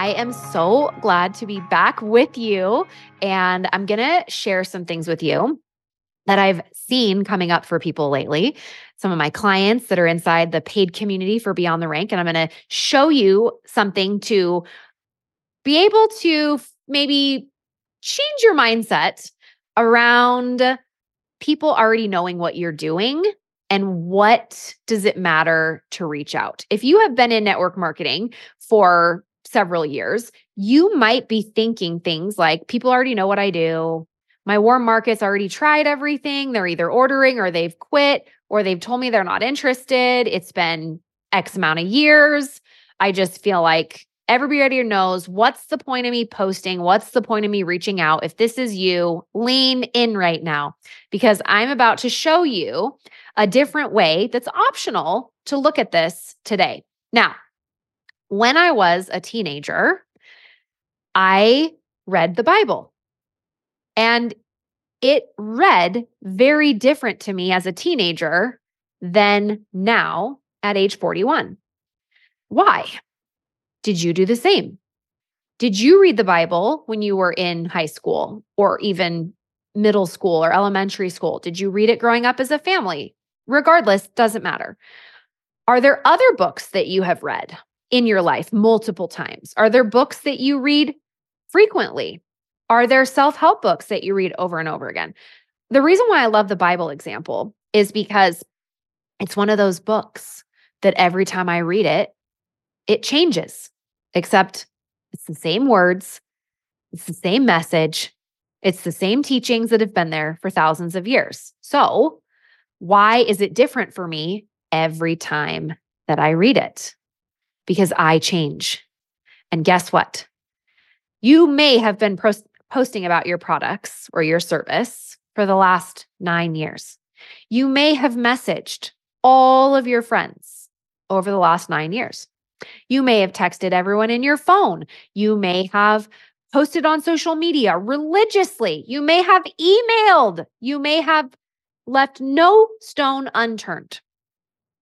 I am so glad to be back with you. And I'm going to share some things with you that I've seen coming up for people lately. Some of my clients that are inside the paid community for Beyond the Rank. And I'm going to show you something to be able to maybe change your mindset around people already knowing what you're doing and what does it matter to reach out. If you have been in network marketing for several years, you might be thinking things like people already know what I do. My warm market's already tried everything. They're either ordering or they've quit or they've told me they're not interested. It's been X amount of years. I just feel like everybody knows what's the point of me posting? What's the point of me reaching out? If this is you, lean in right now because I'm about to show you a different way that's optional to look at this today. Now, when I was a teenager, I read the Bible. And it read very different to me as a teenager than now at age 41. Why? Did you do the same? Did you read the Bible when you were in high school or even middle school or elementary school? Did you read it growing up as a family? Regardless, doesn't matter. Are there other books that you have read? In your life multiple times? Are there books that you read frequently? Are there self help books that you read over and over again? The reason why I love the Bible example is because it's one of those books that every time I read it, it changes, except it's the same words, it's the same message, it's the same teachings that have been there for thousands of years. So, why is it different for me every time that I read it? Because I change. And guess what? You may have been posting about your products or your service for the last nine years. You may have messaged all of your friends over the last nine years. You may have texted everyone in your phone. You may have posted on social media religiously. You may have emailed. You may have left no stone unturned.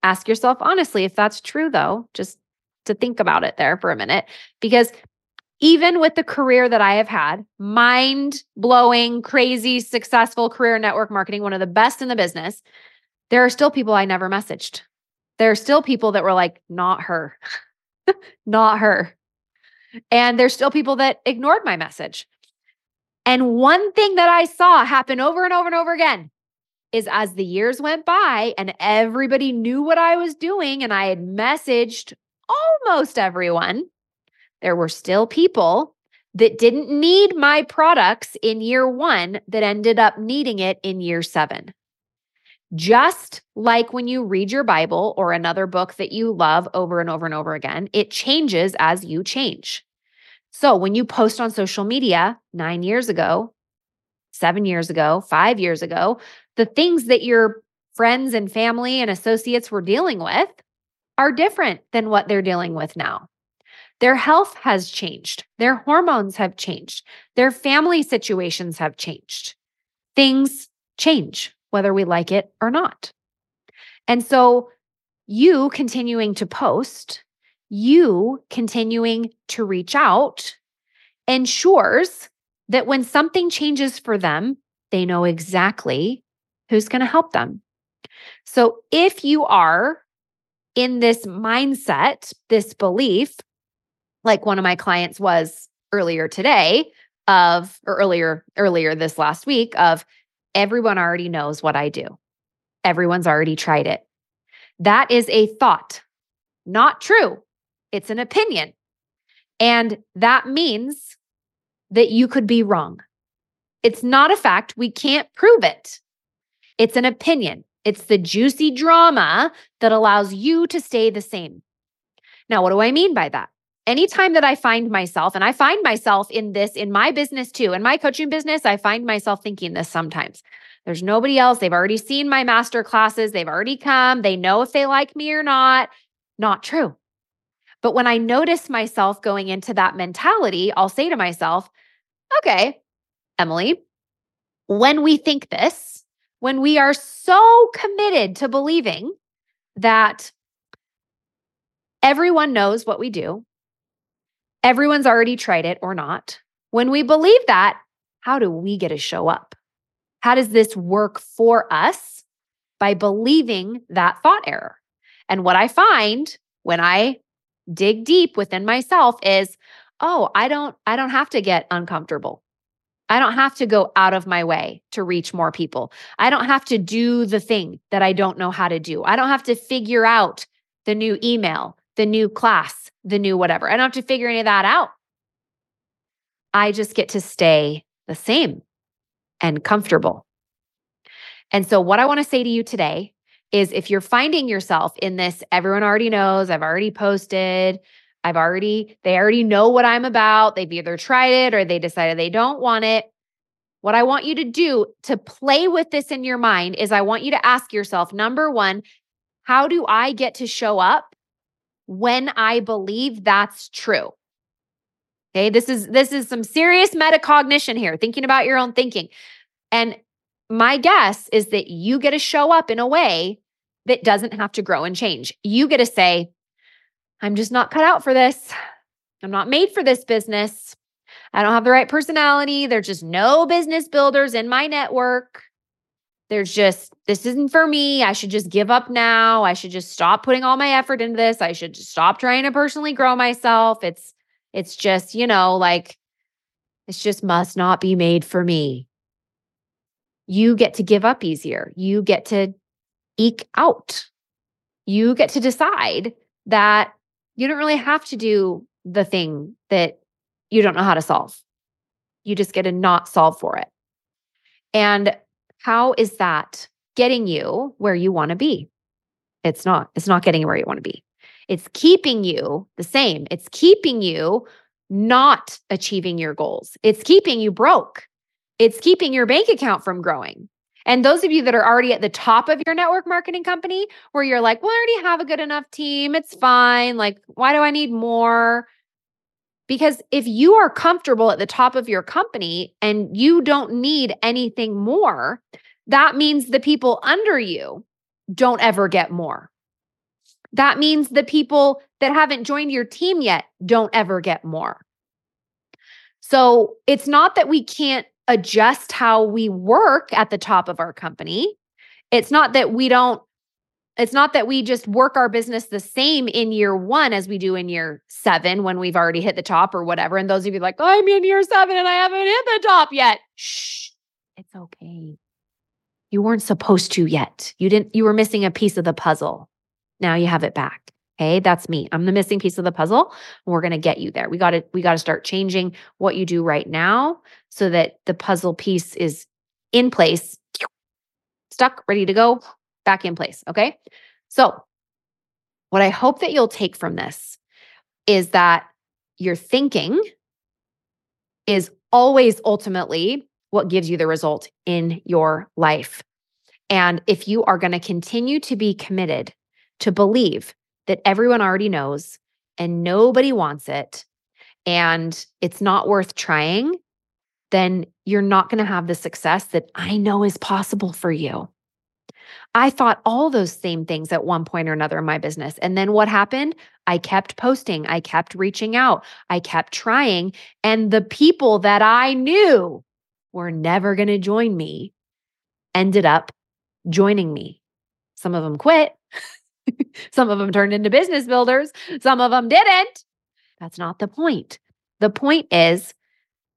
Ask yourself honestly if that's true, though. Just to think about it there for a minute because even with the career that I have had, mind blowing, crazy, successful career network marketing, one of the best in the business, there are still people I never messaged. There are still people that were like, not her, not her. And there's still people that ignored my message. And one thing that I saw happen over and over and over again is as the years went by and everybody knew what I was doing and I had messaged almost everyone, there were still people that didn't need my products in year one that ended up needing it in year seven. Just like when you read your Bible or another book that you love over and over and over again, it changes as you change. So when you post on social media nine years ago, seven years ago, five years ago, the things that your friends and family and associates were dealing with are different than what they're dealing with now. Their health has changed, their hormones have changed, their family situations have changed. Things change, whether we like it or not. And so, you continuing to post, you continuing to reach out ensures that when something changes for them, they know exactly who's going to help them. So, if you are in this mindset, this belief, like one of my clients was earlier today of or earlier earlier this last week of everyone already knows what I do. Everyone's already tried it. That is a thought, not true. It's an opinion. And that means that you could be wrong. It's not a fact. We can't prove it. It's an opinion. It's the juicy drama that allows you to stay the same. Now, what do I mean by that? anytime that I find myself, and I find myself in this in my business too, in my coaching business, I find myself thinking this sometimes. There's nobody else. They've already seen my master classes. They've already come. They know if they like me or not. Not true. But when I notice myself going into that mentality, I'll say to myself, okay, Emily, when we think this, when we are so committed to believing that everyone knows what we do, everyone's already tried it or not, when we believe that, how do we get to show up? How does this work for us? By believing that thought error. And what I find when I dig deep within myself is, oh, I don't I don't have to get uncomfortable. I don't have to go out of my way to reach more people. I don't have to do the thing that I don't know how to do. I don't have to figure out the new email, the new class, the new whatever. I don't have to figure any of that out. I just get to stay the same and comfortable. And so, what I want to say to you today is if you're finding yourself in this, everyone already knows, I've already posted, I've already, they already know what I'm about. They've either tried it or they decided they don't want it. What I want you to do to play with this in your mind is I want you to ask yourself number one, how do I get to show up when I believe that's true? Okay, this is this is some serious metacognition here, thinking about your own thinking. And my guess is that you get to show up in a way that doesn't have to grow and change. You get to say, I'm just not cut out for this. I'm not made for this business. I don't have the right personality. There's just no business builders in my network. There's just, this isn't for me. I should just give up now. I should just stop putting all my effort into this. I should just stop trying to personally grow myself. It's, it's just, you know, like, it's just must not be made for me. You get to give up easier. You get to eke out. You get to decide that you don't really have to do the thing that you don't know how to solve. You just get to not solve for it. And how is that getting you where you want to be? It's not. It's not getting you where you want to be. It's keeping you the same. It's keeping you not achieving your goals. It's keeping you broke. It's keeping your bank account from growing. And those of you that are already at the top of your network marketing company, where you're like, well, I already have a good enough team, it's fine. Like, why do I need more? Because if you are comfortable at the top of your company and you don't need anything more, that means the people under you don't ever get more. That means the people that haven't joined your team yet don't ever get more. So it's not that we can't adjust how we work at the top of our company. It's not that we don't it's not that we just work our business the same in year one as we do in year seven when we've already hit the top or whatever. And those of you like, oh, I'm in year seven and I haven't hit the top yet. Shh, it's okay. You weren't supposed to yet. You didn't, you were missing a piece of the puzzle. Now you have it back. Okay, that's me. I'm the missing piece of the puzzle. And we're going to get you there. We got to we got to start changing what you do right now so that the puzzle piece is in place, stuck, ready to go, back in place, okay? So, what I hope that you'll take from this is that your thinking is always ultimately what gives you the result in your life. And if you are going to continue to be committed to believe that everyone already knows and nobody wants it and it's not worth trying, then you're not going to have the success that I know is possible for you. I thought all those same things at one point or another in my business. And then what happened? I kept posting, I kept reaching out, I kept trying. And the people that I knew were never going to join me ended up joining me. Some of them quit, Some of them turned into business builders, some of them didn't. That's not the point. The point is,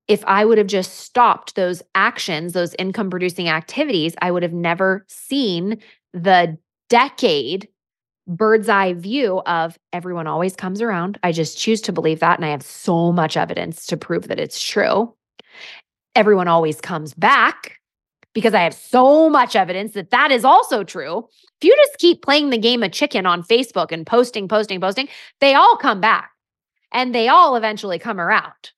if I would have just stopped those actions, those income producing activities, I would have never seen the decade bird's eye view of everyone always comes around. I just choose to believe that. And I have so much evidence to prove that it's true. Everyone always comes back because I have so much evidence that that is also true. If you just keep playing the game of chicken on Facebook and posting, posting, posting, they all come back. and they all eventually come around.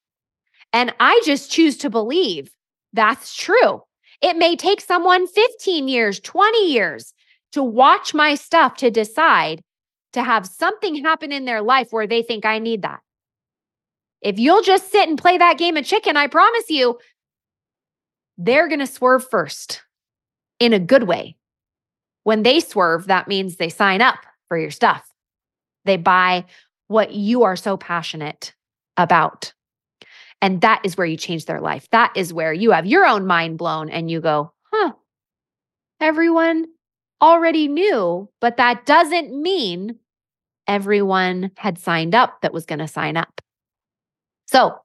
And I just choose to believe that's true. It may take someone 15 years, 20 years to watch my stuff to decide to have something happen in their life where they think I need that. If you'll just sit and play that game of chicken, I promise you, they're going to swerve first in a good way. When they swerve, that means they sign up for your stuff. They buy what you are so passionate about. And that is where you change their life. That is where you have your own mind blown and you go, huh, everyone already knew, but that doesn't mean everyone had signed up that was going to sign up. So,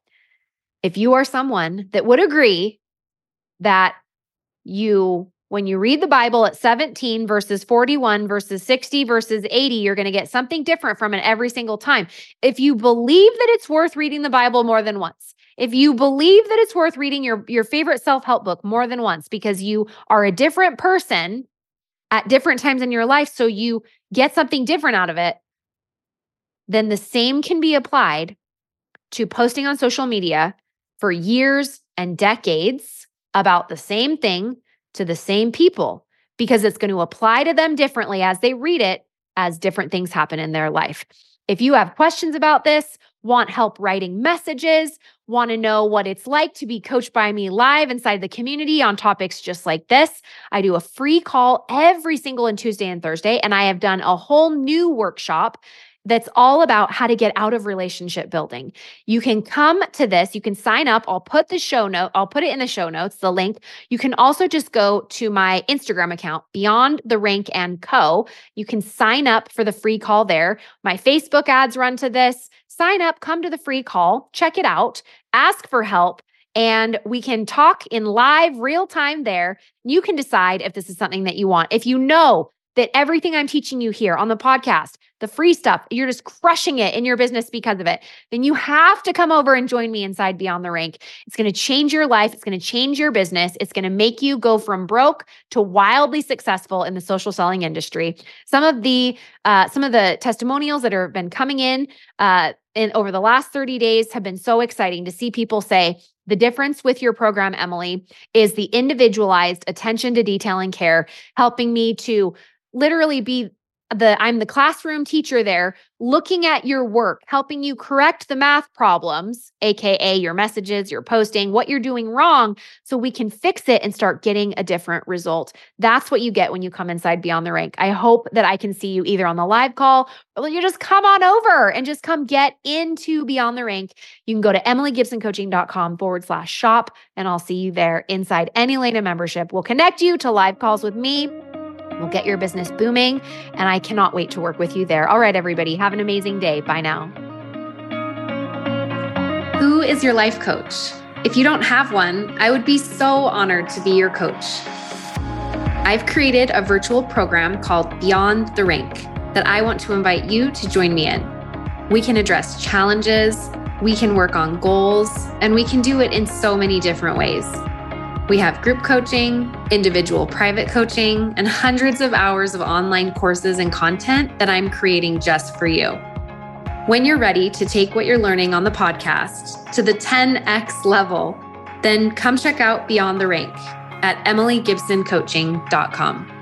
if you are someone that would agree that you, when you read the Bible at 17 verses 41 verses 60 verses 80, you're going to get something different from it every single time. If you believe that it's worth reading the Bible more than once, if you believe that it's worth reading your, your favorite self help book more than once because you are a different person at different times in your life, so you get something different out of it, then the same can be applied to posting on social media for years and decades about the same thing to the same people because it's going to apply to them differently as they read it as different things happen in their life. If you have questions about this, want help writing messages, want to know what it's like to be coached by me live inside the community on topics just like this, I do a free call every single and Tuesday and Thursday. And I have done a whole new workshop that's all about how to get out of relationship building. You can come to this, you can sign up. I'll put the show note, I'll put it in the show notes, the link. You can also just go to my Instagram account, Beyond the Rank and Co. You can sign up for the free call there. My Facebook ads run to this. Sign up, come to the free call, check it out, ask for help and we can talk in live real time there. You can decide if this is something that you want. If you know that everything I'm teaching you here on the podcast, the free stuff, you're just crushing it in your business because of it, then you have to come over and join me inside Beyond the Rank. It's going to change your life. It's going to change your business. It's going to make you go from broke to wildly successful in the social selling industry. Some of the uh, some of the testimonials that have been coming in uh, in over the last 30 days have been so exciting to see people say, the difference with your program, Emily, is the individualized attention to detail and care, helping me to literally be the I'm the classroom teacher there looking at your work, helping you correct the math problems, aka your messages, your posting, what you're doing wrong so we can fix it and start getting a different result. That's what you get when you come inside Beyond the Rank. I hope that I can see you either on the live call or you just come on over and just come get into Beyond the Rank. You can go to emilygibsoncoaching.com forward slash shop and I'll see you there inside any Lena membership. We'll connect you to live calls with me We'll get your business booming. And I cannot wait to work with you there. All right, everybody, have an amazing day. Bye now. Who is your life coach? If you don't have one, I would be so honored to be your coach. I've created a virtual program called Beyond the Rank that I want to invite you to join me in. We can address challenges, we can work on goals, and we can do it in so many different ways. We have group coaching, individual private coaching, and hundreds of hours of online courses and content that I'm creating just for you. When you're ready to take what you're learning on the podcast to the 10x level, then come check out Beyond the Rank at emilygibsoncoaching.com.